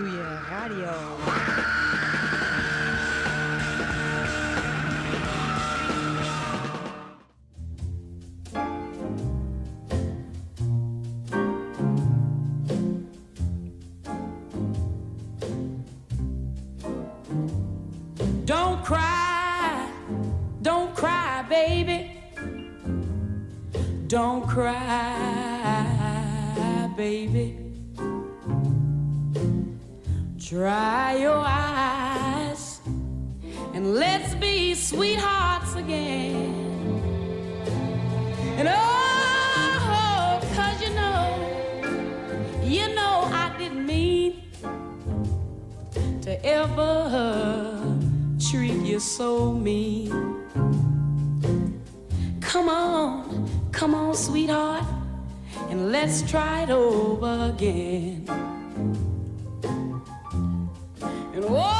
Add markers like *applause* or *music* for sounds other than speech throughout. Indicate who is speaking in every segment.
Speaker 1: Ratatouille Radio.
Speaker 2: Don't cry, don't cry, baby. Don't cry, baby. Dry your eyes and let's be sweethearts again. And oh, cause you know, you know I didn't mean to ever treat you so mean. Come on, come on, sweetheart, and let's try it over again. And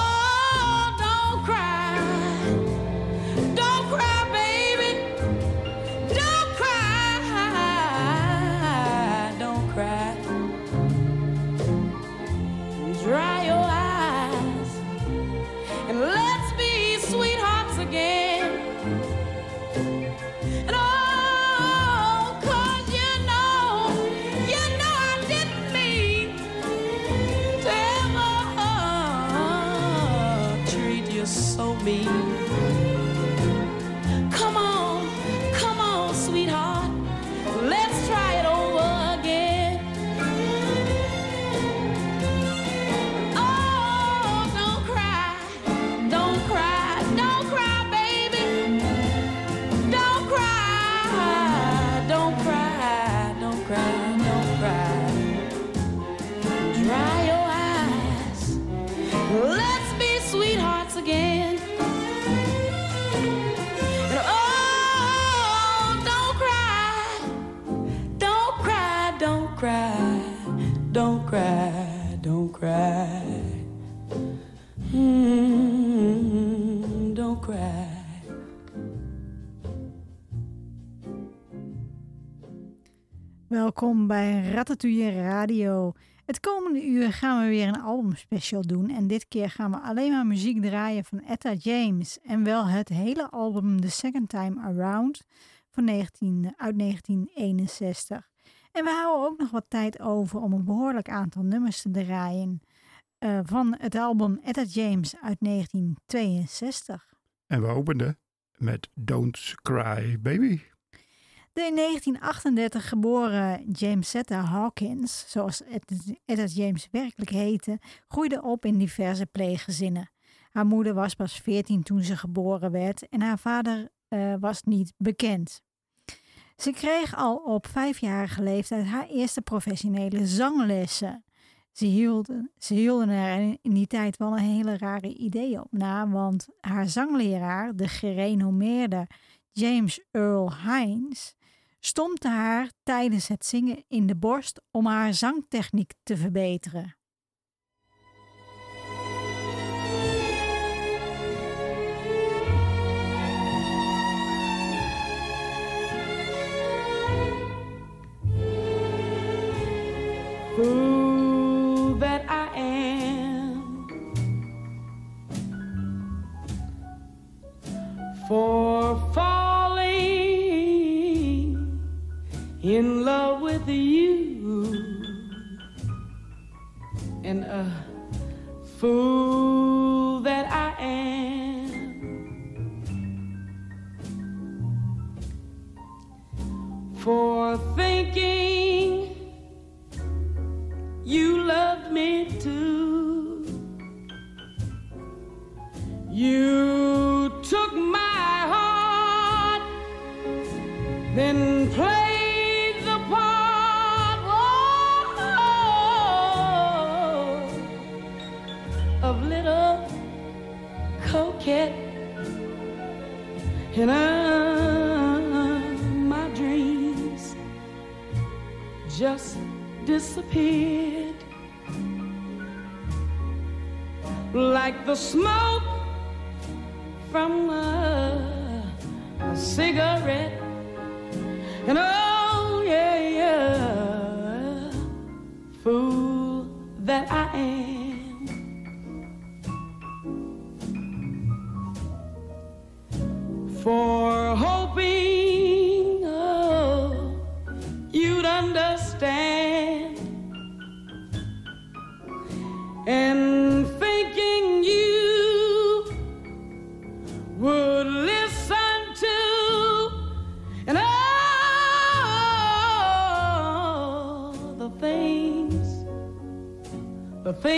Speaker 1: bij Ratatouille Radio. Het komende uur gaan we weer een albumspecial doen. En dit keer gaan we alleen maar muziek draaien van Etta James. En wel het hele album The Second Time Around van 19, uit 1961. En we houden ook nog wat tijd over om een behoorlijk aantal nummers te draaien. eh, van het album Etta James uit 1962.
Speaker 3: En we openden met Don't Cry Baby.
Speaker 1: De in 1938 geboren Jamesetta Hawkins, zoals Etta James werkelijk heette, groeide op in diverse pleeggezinnen. Haar moeder was pas 14 toen ze geboren werd en haar vader eh, was niet bekend. Ze kreeg al op vijfjarige leeftijd haar eerste professionele zanglessen. Ze hielden, ze hielden er in die tijd wel een hele rare idee op na, want haar zangleraar, de gerenommeerde James Earl Hines, stompte haar tijdens het zingen in de borst om haar zangtechniek te verbeteren.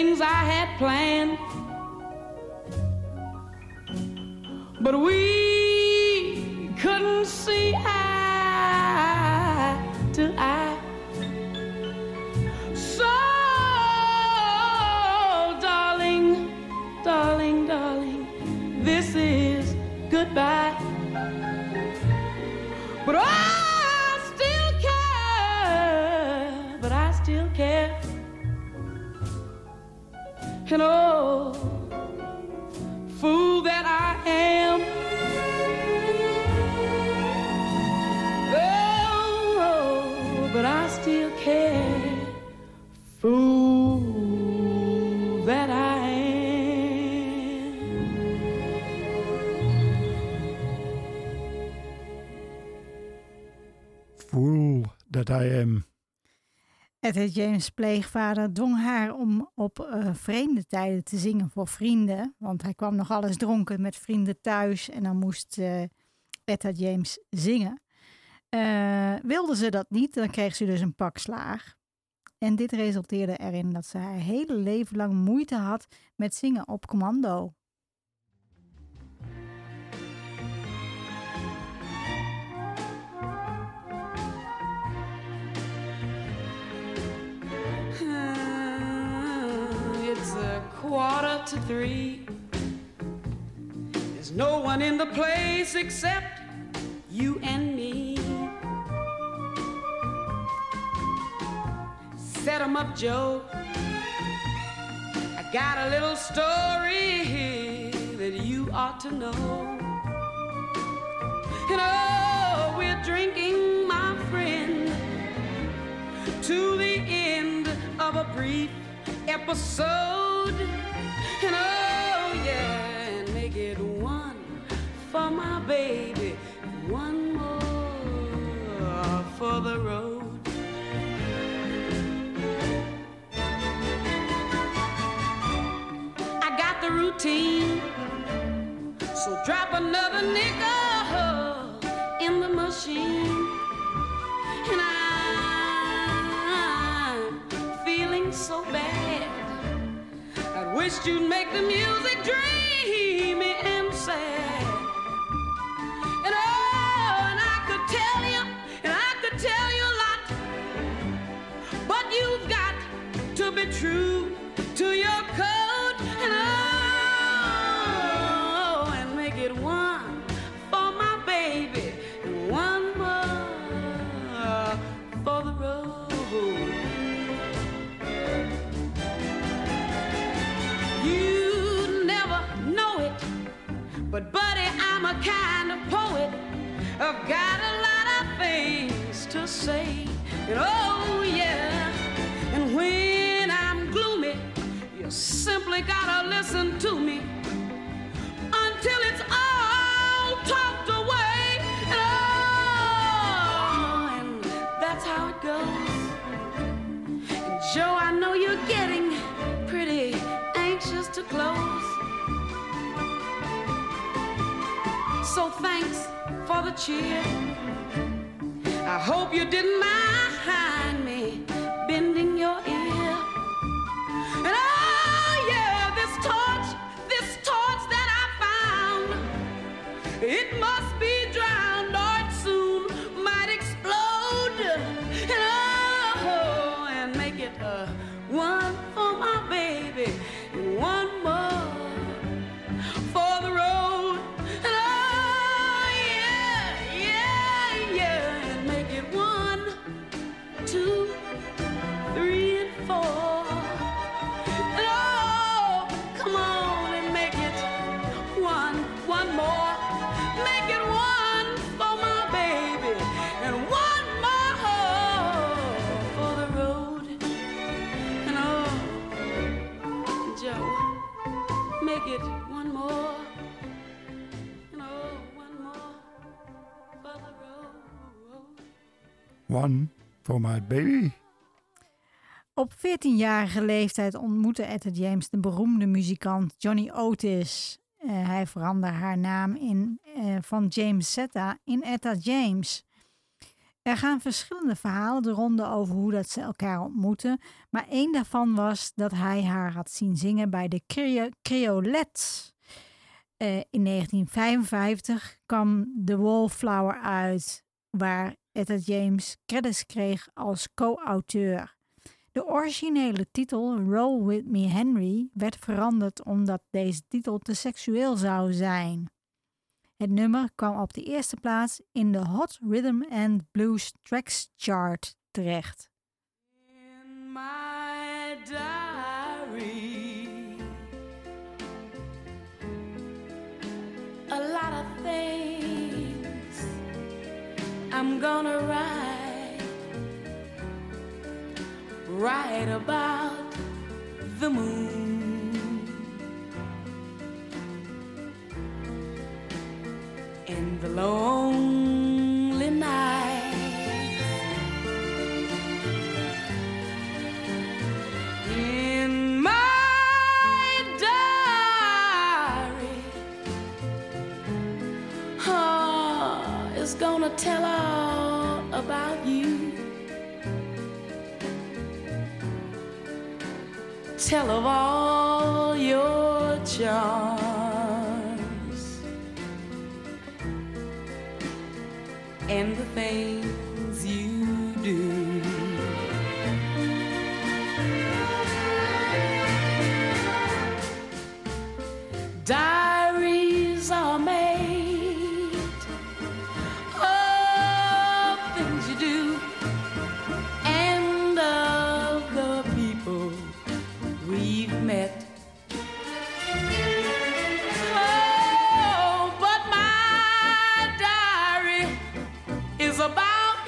Speaker 2: Things I had planned.
Speaker 1: Etta James' pleegvader dwong haar om op eh, vreemde tijden te zingen voor vrienden. Want hij kwam nog alles dronken met vrienden thuis en dan moest eh Etta James zingen. Eh, wilde ze dat niet, dan kreeg ze dus een pak slaag. En dit resulteerde erin dat ze haar hele leven lang moeite had met zingen op commando.
Speaker 2: Quarter to three. There's no one in the place except you and me. Set 'em up, Joe. I got a little story that you ought to know. And oh, we're drinking, my friend, to the end of a brief episode. And oh, yeah, and make it one for my baby, one more for the road. I got the routine, so drop another nickel in the machine. And I'm wished you'd make the music dreamy and sad. And oh yeah. And when I'm gloomy, you simply gotta listen to me until it's all talked away. And oh, and that's how it goes. And Joe, I know you're getting pretty anxious to close. So thanks for the cheer. I hope you didn't mind One for my baby
Speaker 1: Op 14-jarige leeftijd ontmoette Etta James de beroemde muzikant Johnny Otis. Eh, hij veranderde haar naam in, eh, van James Zetta in Etta James. Er gaan verschillende verhalen de ronde over hoe dat ze elkaar ontmoeten, maar één daarvan was dat hij haar had zien zingen bij de Creolets. Uh, in 1955 kwam The Wallflower uit, waar Etta James credits kreeg als co-auteur. De originele titel Roll With Me Henry werd veranderd omdat deze titel te seksueel zou zijn. Het nummer kwam op de eerste plaats in de Hot Rhythm and Blues Tracks Chart terecht.
Speaker 2: In my diary, I'm gonna write, write about the moon. in the lonely tell all about you. Tell of all your charms. and the things you do.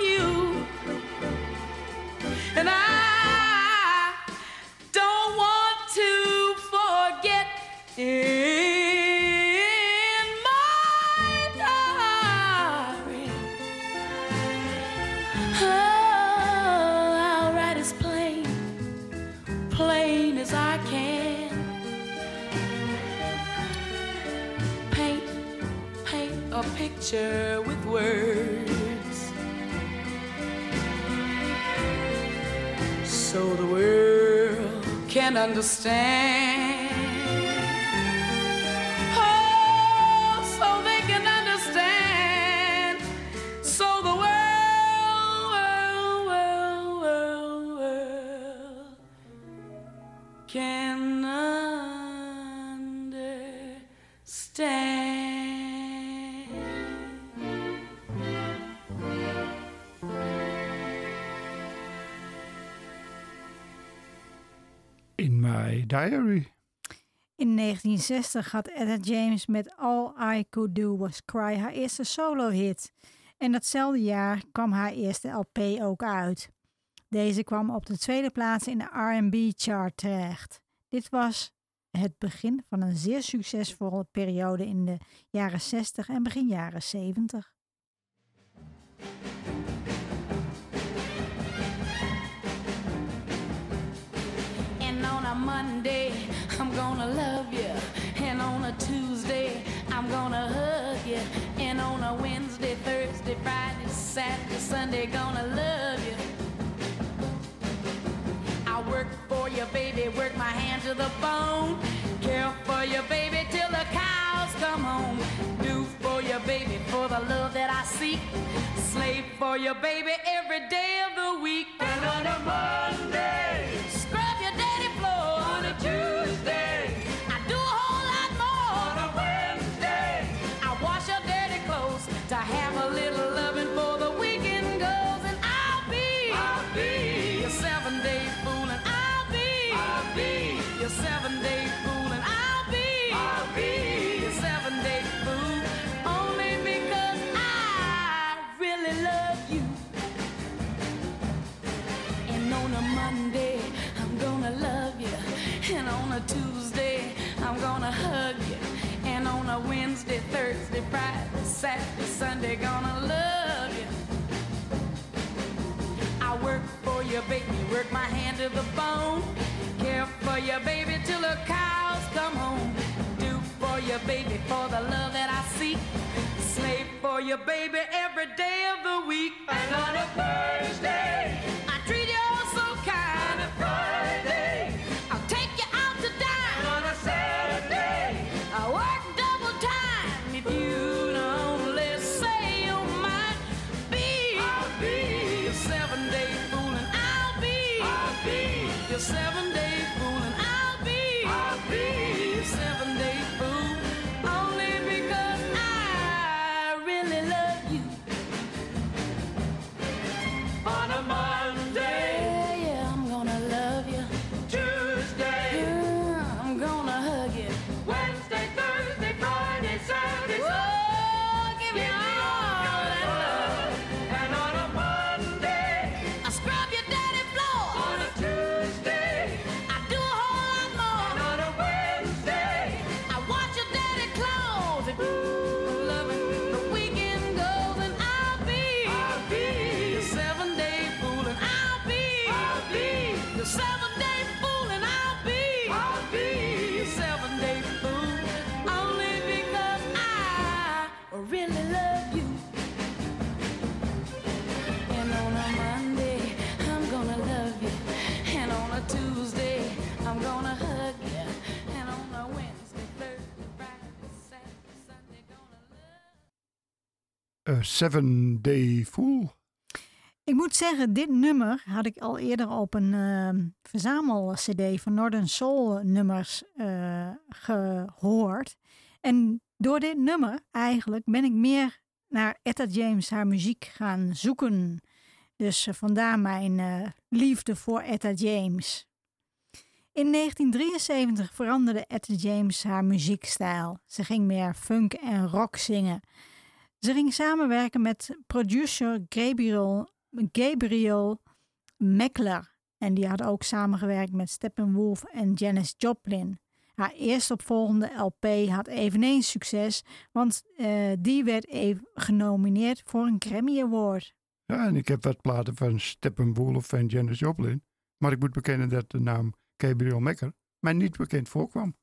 Speaker 2: You. Understand.
Speaker 3: In
Speaker 1: 1960 had Etta James met All I Could Do Was Cry haar eerste solo-hit. En datzelfde jaar kwam haar eerste LP ook uit. Deze kwam op de tweede plaats in de R&B-chart terecht. Dit was het begin van een zeer succesvolle periode in de jaren 60 en begin jaren 70.
Speaker 2: Monday, I'm gonna love you. And on a Tuesday, I'm gonna hug you. And on a Wednesday, Thursday, Friday, Saturday, Sunday, gonna love you. I work for you, baby, work my hand to the bone. Care for you, baby, till the cows come home. Do for you, baby, for the love that I seek. Slave for you, baby, every day of the week. And on a Monday, make me work my hand to the bone. Care for your baby till the cows come home. Do for your baby for the love that I seek. Slave for your baby every day of the week.
Speaker 4: And on a Thursday,
Speaker 2: Seven Day Fool.
Speaker 1: Ik moet zeggen, dit nummer had ik al eerder op een ehm, verzamel-cd van Northern Soul nummers eh, gehoord. En door dit nummer eigenlijk ben ik meer naar Etta James haar muziek gaan zoeken. Dus eh, vandaar mijn eh, liefde voor Etta James. In 1973 veranderde Etta James haar muziekstijl. Ze ging meer funk en rock zingen. Ze ging samenwerken met producer Gabriel, Gabriel Meckler. En die had ook samengewerkt met Steppenwolf en Janis Joplin. Haar eerstopvolgende LP had eveneens succes, want eh, die werd even genomineerd voor een Grammy Award.
Speaker 3: Ja, en ik heb wat platen van Steppenwolf en Janis Joplin. Maar ik moet bekennen dat de naam Gabriel Mekker mij niet bekend voorkwam.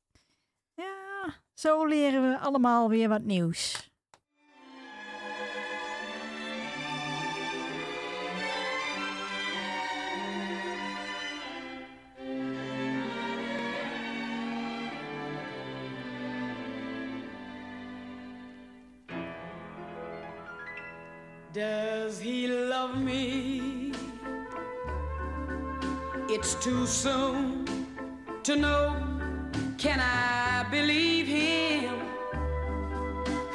Speaker 1: Ja, zo leren we allemaal weer wat nieuws.
Speaker 2: Does he love me? It's too soon to know. Can I believe him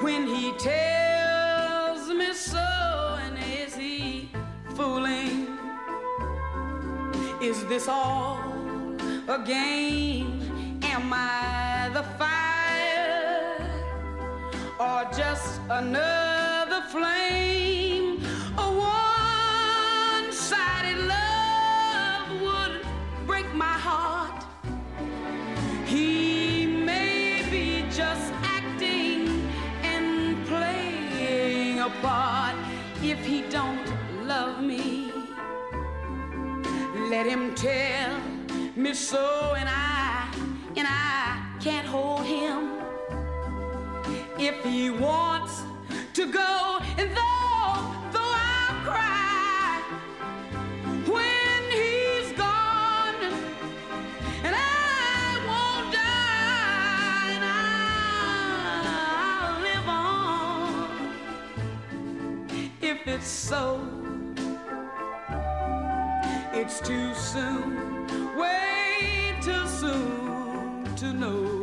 Speaker 2: when he tells me so? And is he fooling? Is this all a game? Am I the fire or just another flame? A one sided love would break my heart. He may be just acting and playing a part if he don't love me. Let him tell me so, and I, and I can't hold him. If he wants So, it's too soon, way too soon to know.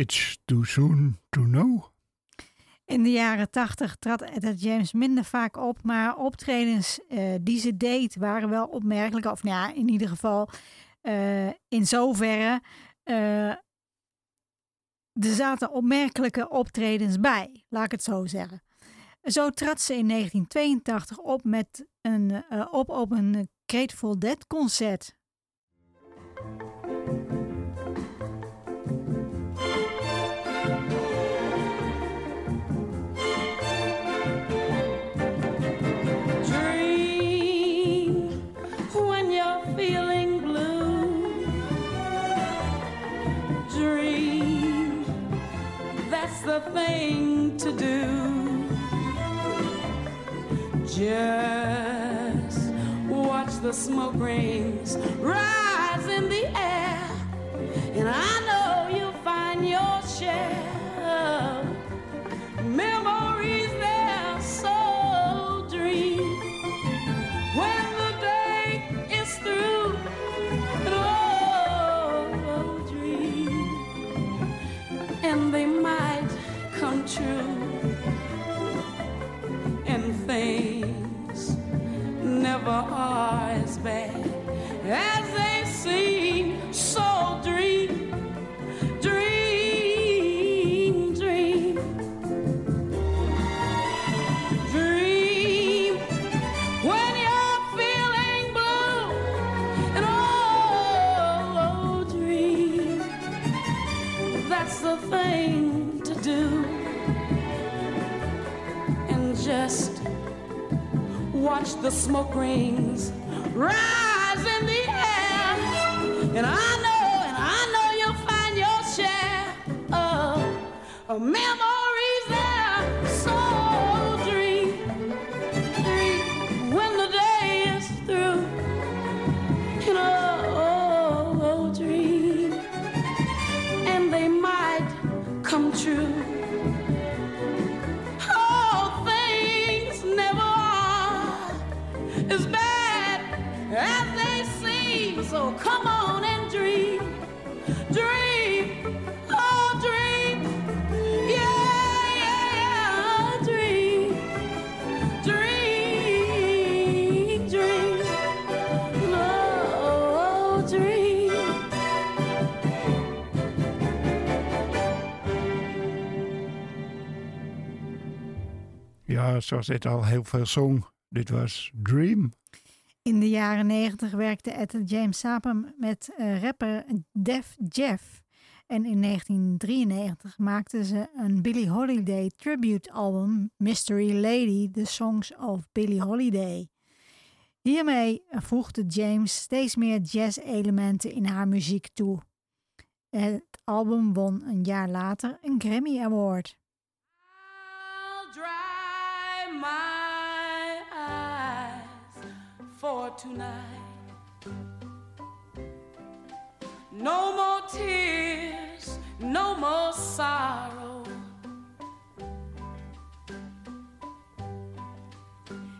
Speaker 3: It's Too Soon To Know.
Speaker 1: In de jaren tachtig trad Etta James minder vaak op, maar optredens eh, die ze deed waren wel opmerkelijk. Of nou ja, in ieder geval eh, in zoverre. eh, er zaten opmerkelijke optredens bij, laat ik het zo zeggen. Zo trad ze in 1982 op, met een, op op een Grateful Dead concert.
Speaker 2: Thing to do. Just watch the smoke rings rise in the air, and I know the smoke rings rise in the air, and I know, and I know you'll find your share of, of memories
Speaker 3: zoals het al heel veel zong. Dit was Dream.
Speaker 1: In de jaren 90 werkte Etta James samen met eh, rapper Def Jeff. En in 1993 maakte ze een Billie Holiday tribute album, Mystery Lady, The Songs of Billie Holiday. Hiermee voegde James steeds meer jazz-elementen in haar muziek toe. Het album won een jaar later een Grammy Award.
Speaker 5: Tonight. No more tears, no more sorrow.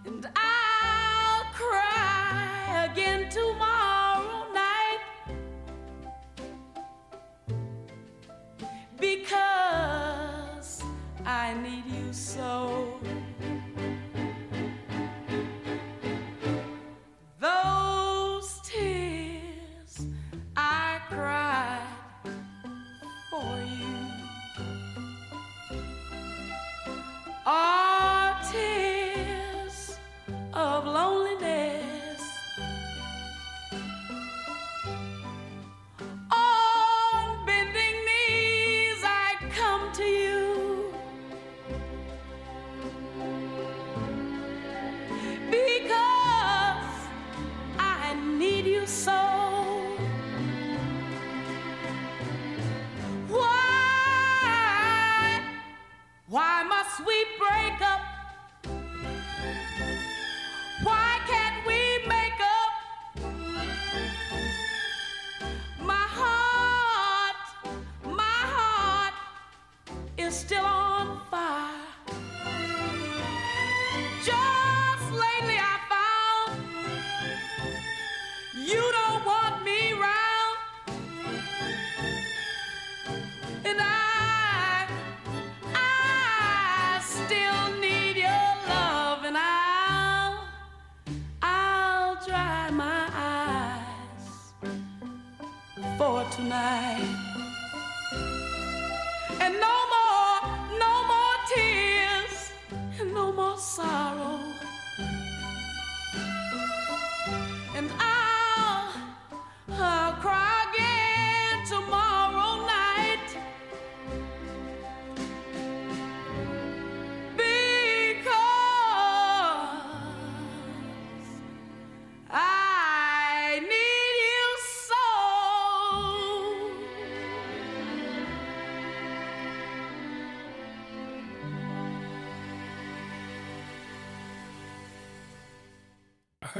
Speaker 5: And I'll cry again tomorrow night because I need you so.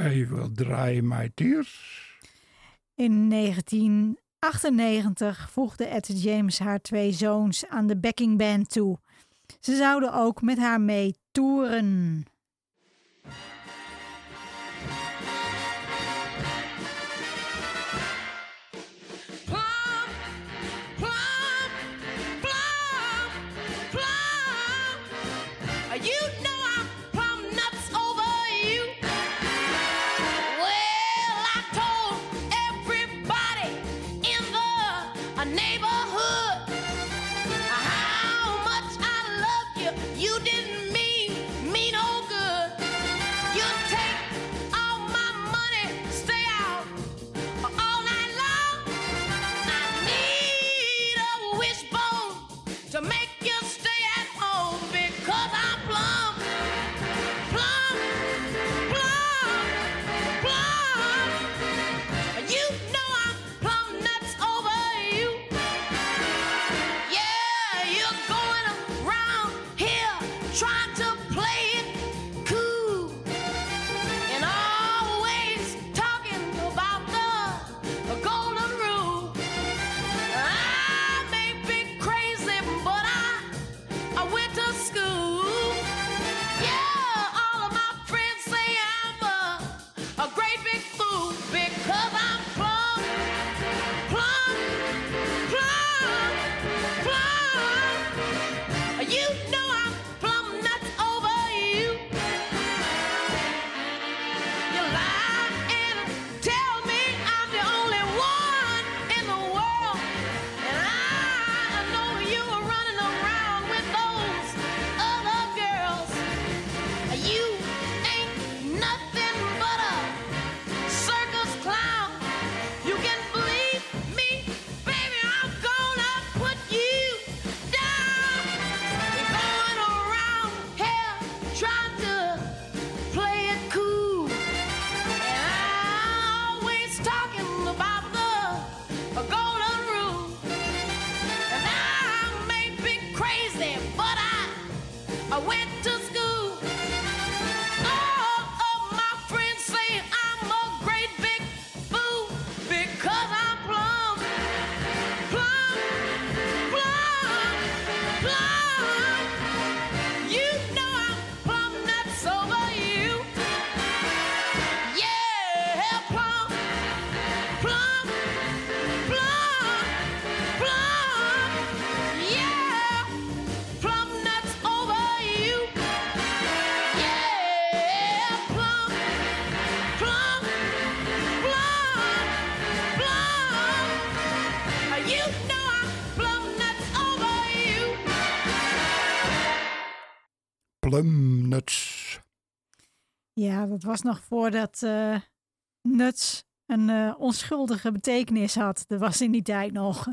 Speaker 3: I Will Dry My Tears.
Speaker 2: In 1998 voegde Etta James haar twee zoons aan de backing band toe. Ze zouden ook met haar mee toeren. was nog voordat eh, nuts een eh, onschuldige betekenis had. Dat was in die tijd nog.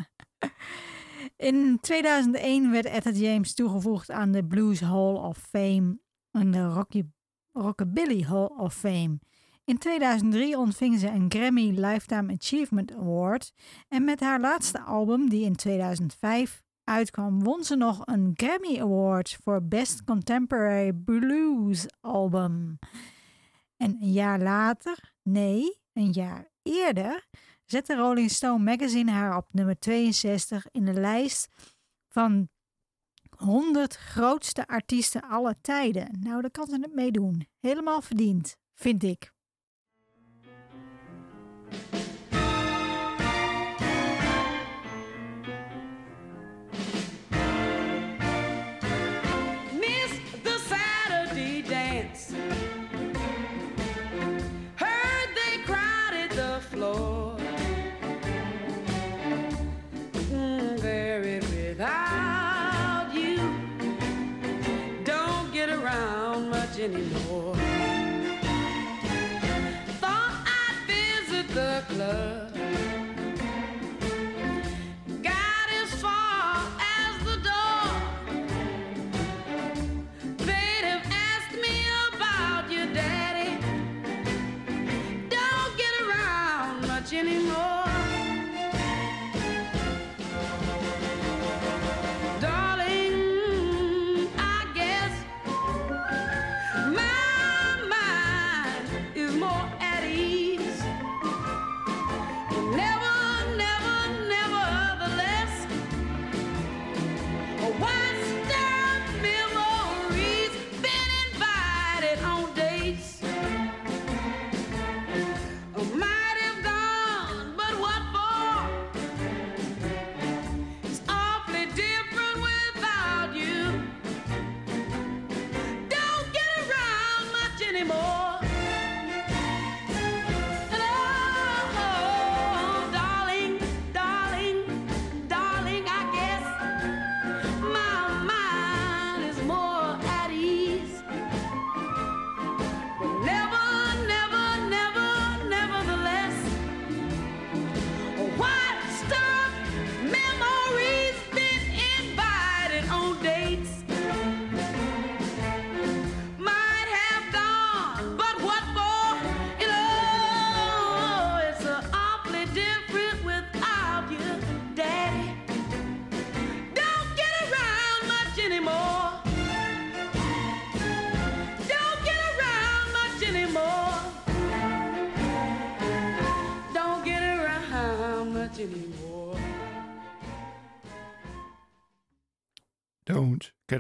Speaker 2: *laughs* in 2001 werd Etta James toegevoegd aan de Blues Hall of Fame en de Rockabilly Hall of Fame. In 2003 ontving ze een Grammy Lifetime Achievement Award en met haar laatste album, die in 2005 uitkwam, won ze nog een Grammy Award voor Best Contemporary Blues Album. En een jaar later, nee, een jaar eerder, zette Rolling Stone Magazine haar op nummer 62 in de lijst van 100 grootste artiesten aller tijden. Nou, daar kan ze het mee doen. Helemaal verdiend, vind ik. anymore.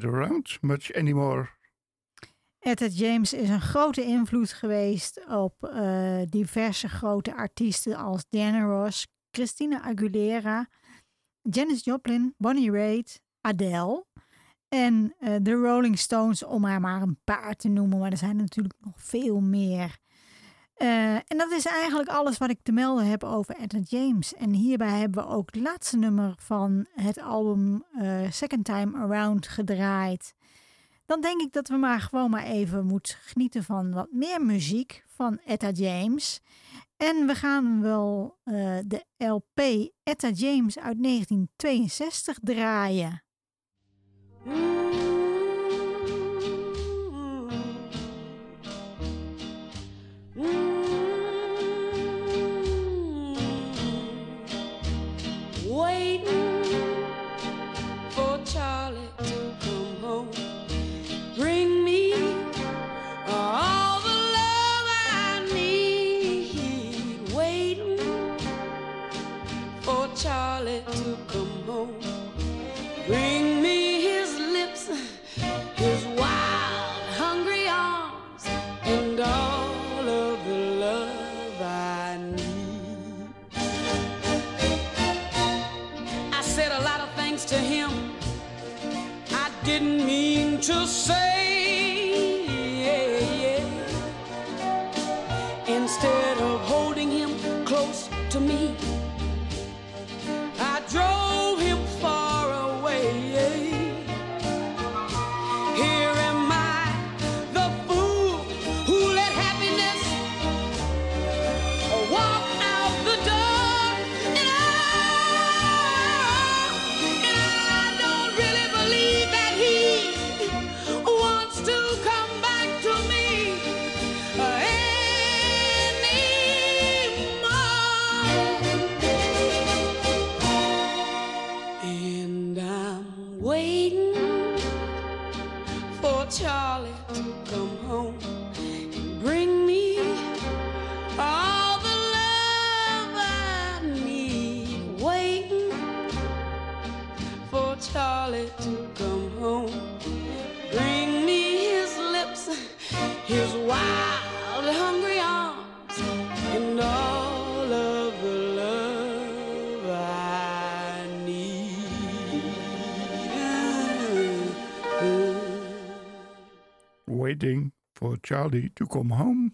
Speaker 2: around much anymore.
Speaker 1: Etta James is een grote invloed geweest op eh, diverse grote artiesten als Diana Ross, Christina Aguilera, Janis Joplin, Bonnie Raitt, Adele en eh, de Rolling Stones, om haar maar een paar te noemen. Maar er zijn natuurlijk nog veel meer. Eh, en dat is eigenlijk alles wat ik te melden heb over Etta James. En hierbij hebben we ook het laatste nummer van het album eh, Second Time Around gedraaid. Dan denk ik dat we maar gewoon maar even moeten genieten van wat meer muziek van Etta James. En we gaan wel eh, de LP Etta James uit 1962 draaien.
Speaker 2: waiting for Charlie to come home.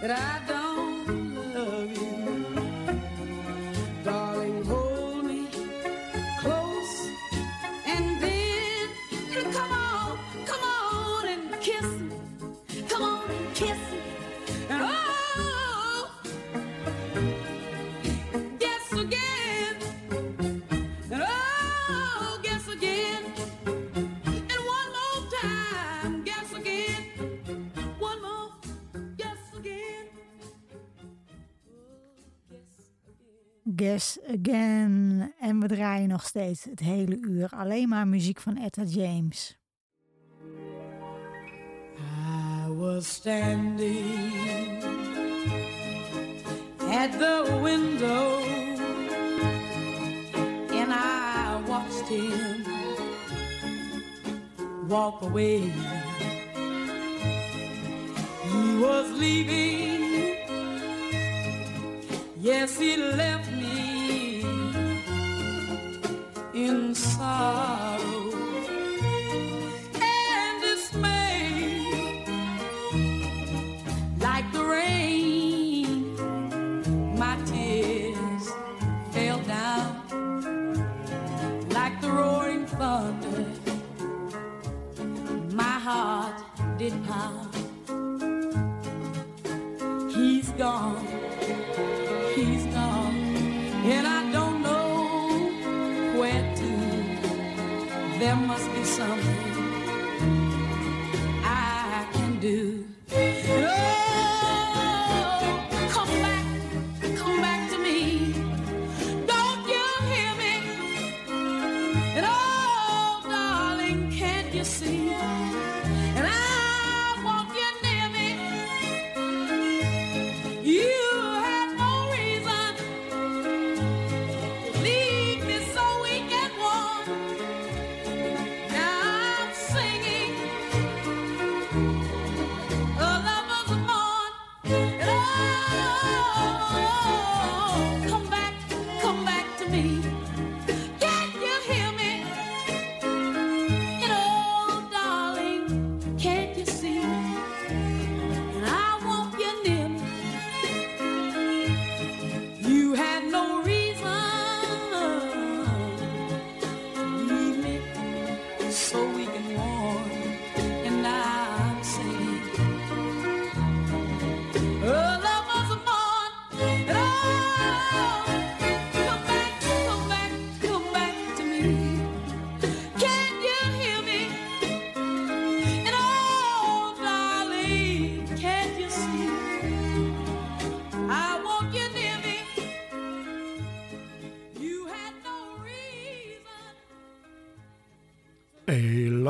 Speaker 2: Grado. Again.
Speaker 1: En we draaien nog steeds het hele uur alleen maar muziek van Etta James.
Speaker 2: I was standing at the window and I watched him walk away. He was leaving. Yes, he left me. in sorrow and dismay, like the rain, my tears fell down like the roaring thunder. My heart did pound.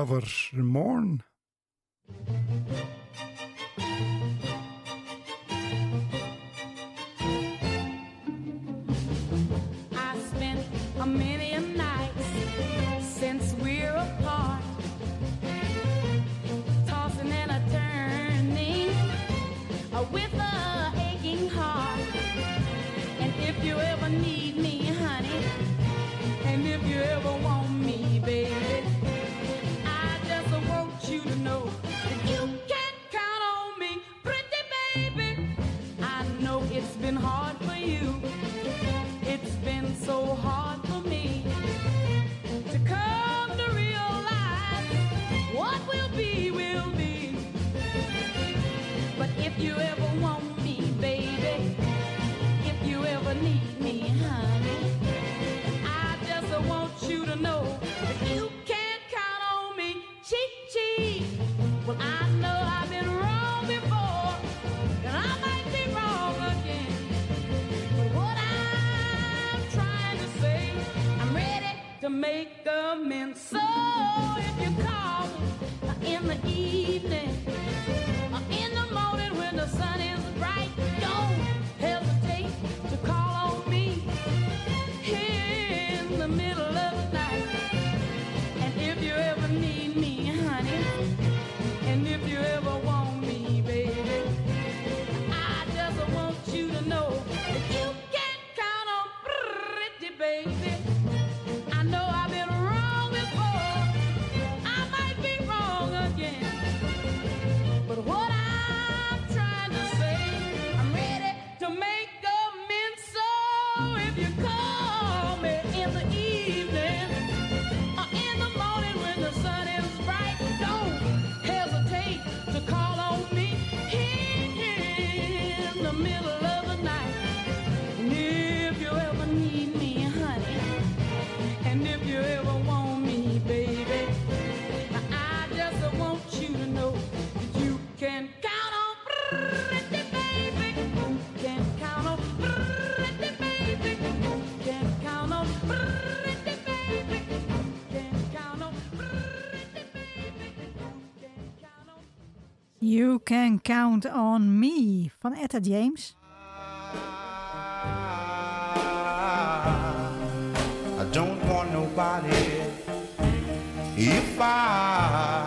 Speaker 2: Lover's
Speaker 3: Morn.
Speaker 2: A million nights since we're apart, and if you ever need me, honey, and if you ever want
Speaker 1: make Can Count On Me van Etta James.
Speaker 6: I don't want nobody if I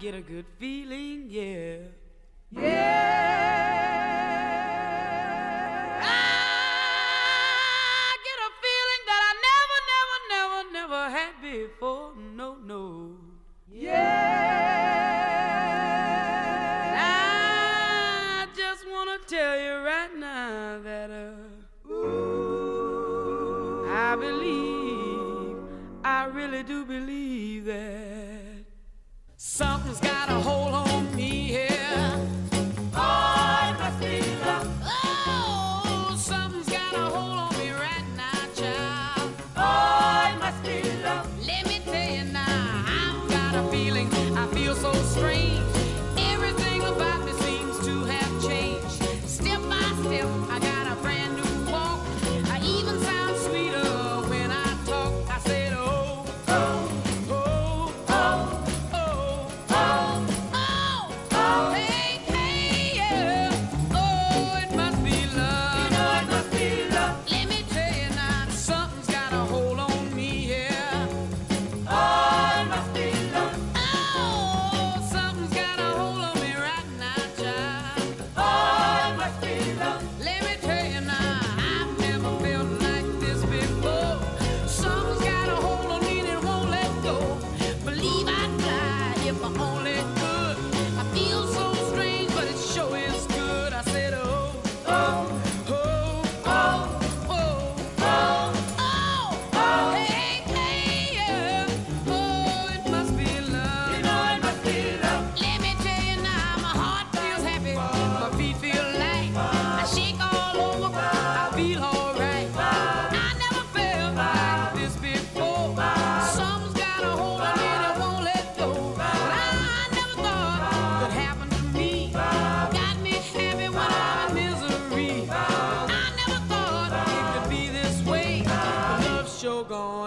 Speaker 2: get a good feeling, yeah. Yeah. I get a feeling that I never, never, never, never had before. No, no. Yeah. I just wanna tell you right now that uh, ooh, I believe, I really do believe something's got a hold on me, yeah.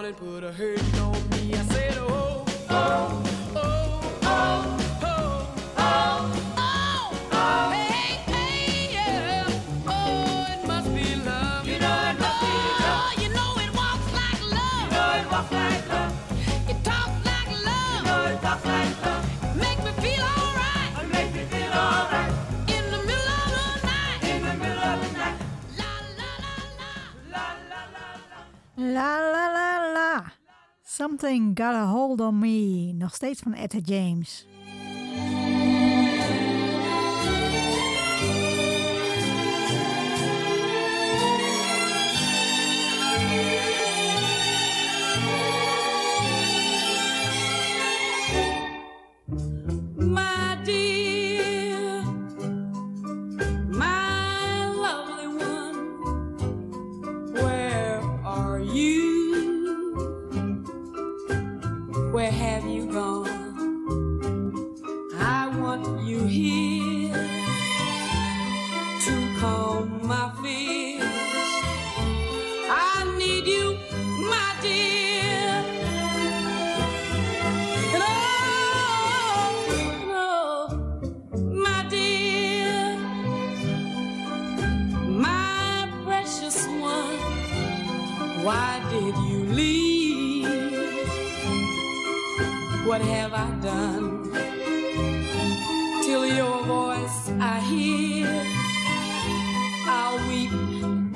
Speaker 2: morning put a hurting on me. I said, oh, oh, oh, oh. La. La la.
Speaker 1: Something Got a Hold on Me, nog steeds van Etta James.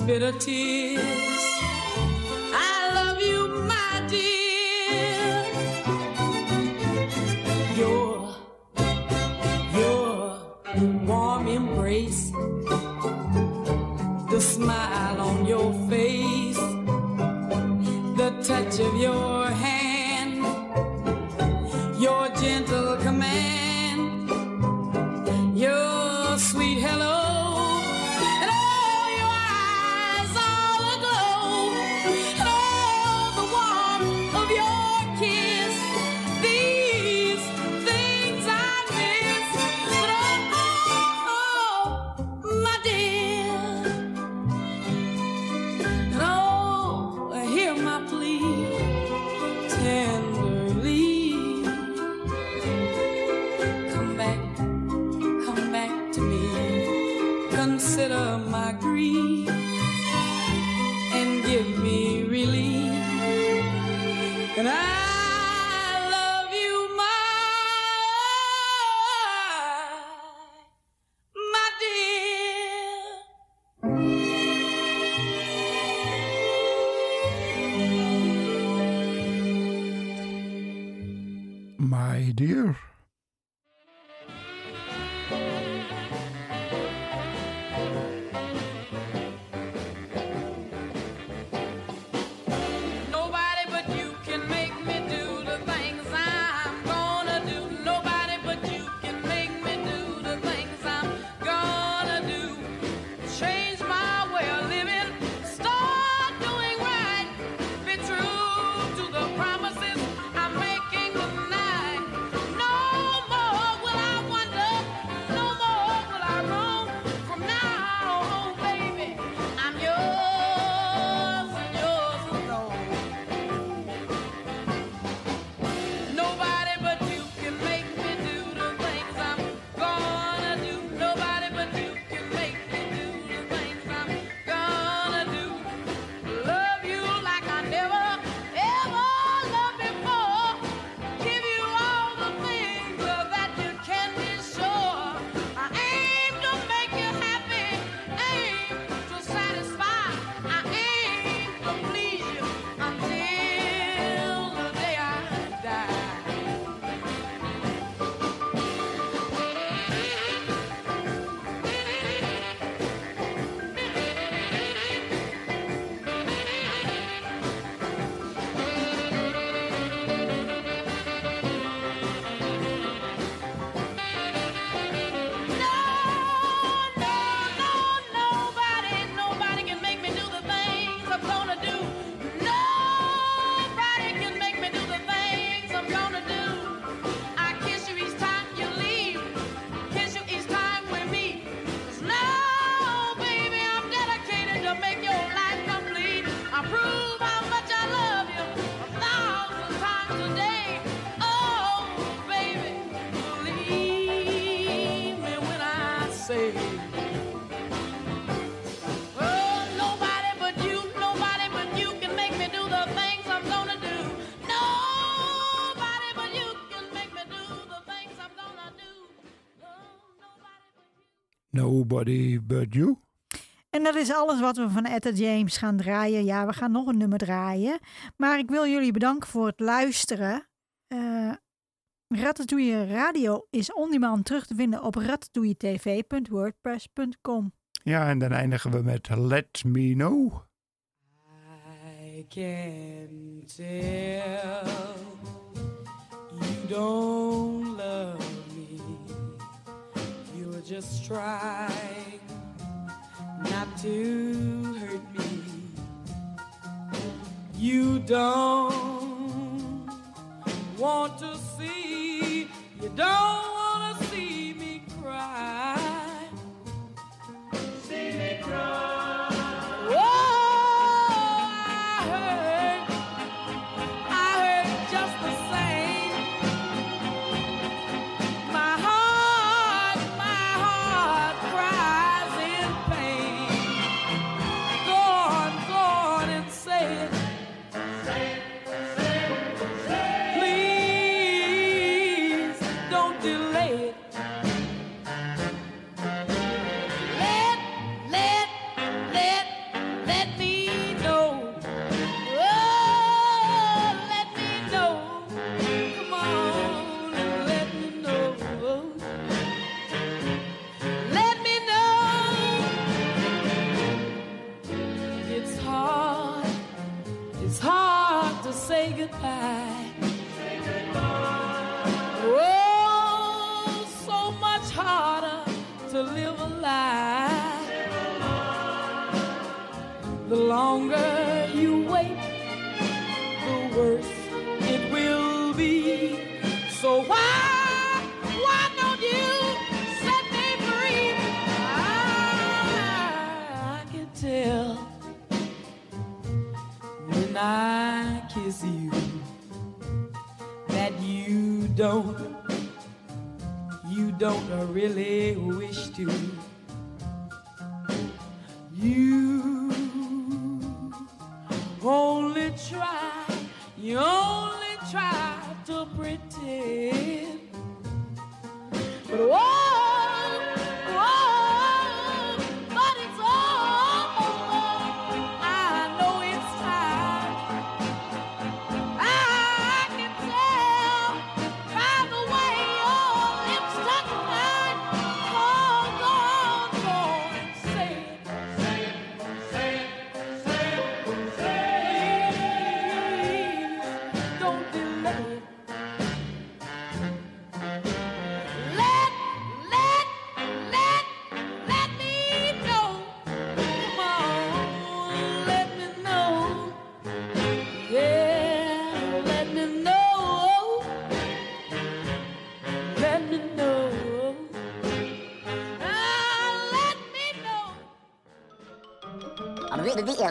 Speaker 2: bitter tears. I love you, my dear. Your, your warm embrace, the smile on your face Nobody But You.
Speaker 1: En dat is alles wat we van Etta James gaan draaien. Ja, we gaan nog een nummer draaien. Maar ik wil jullie bedanken voor het luisteren. Uh, Ratatouille Radio is on terug te vinden op ratatouilletv.wordpress.com.
Speaker 3: Ja, en dan eindigen we met Let Me Know.
Speaker 2: I can tell you don't love me. You're just trying not to hurt me. You don't want to see, you don't goodbye. Oh, so much harder to live a lie. The longer you wait, the worse don't, you don't really wish to.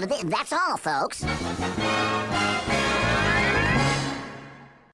Speaker 7: That's all, folks.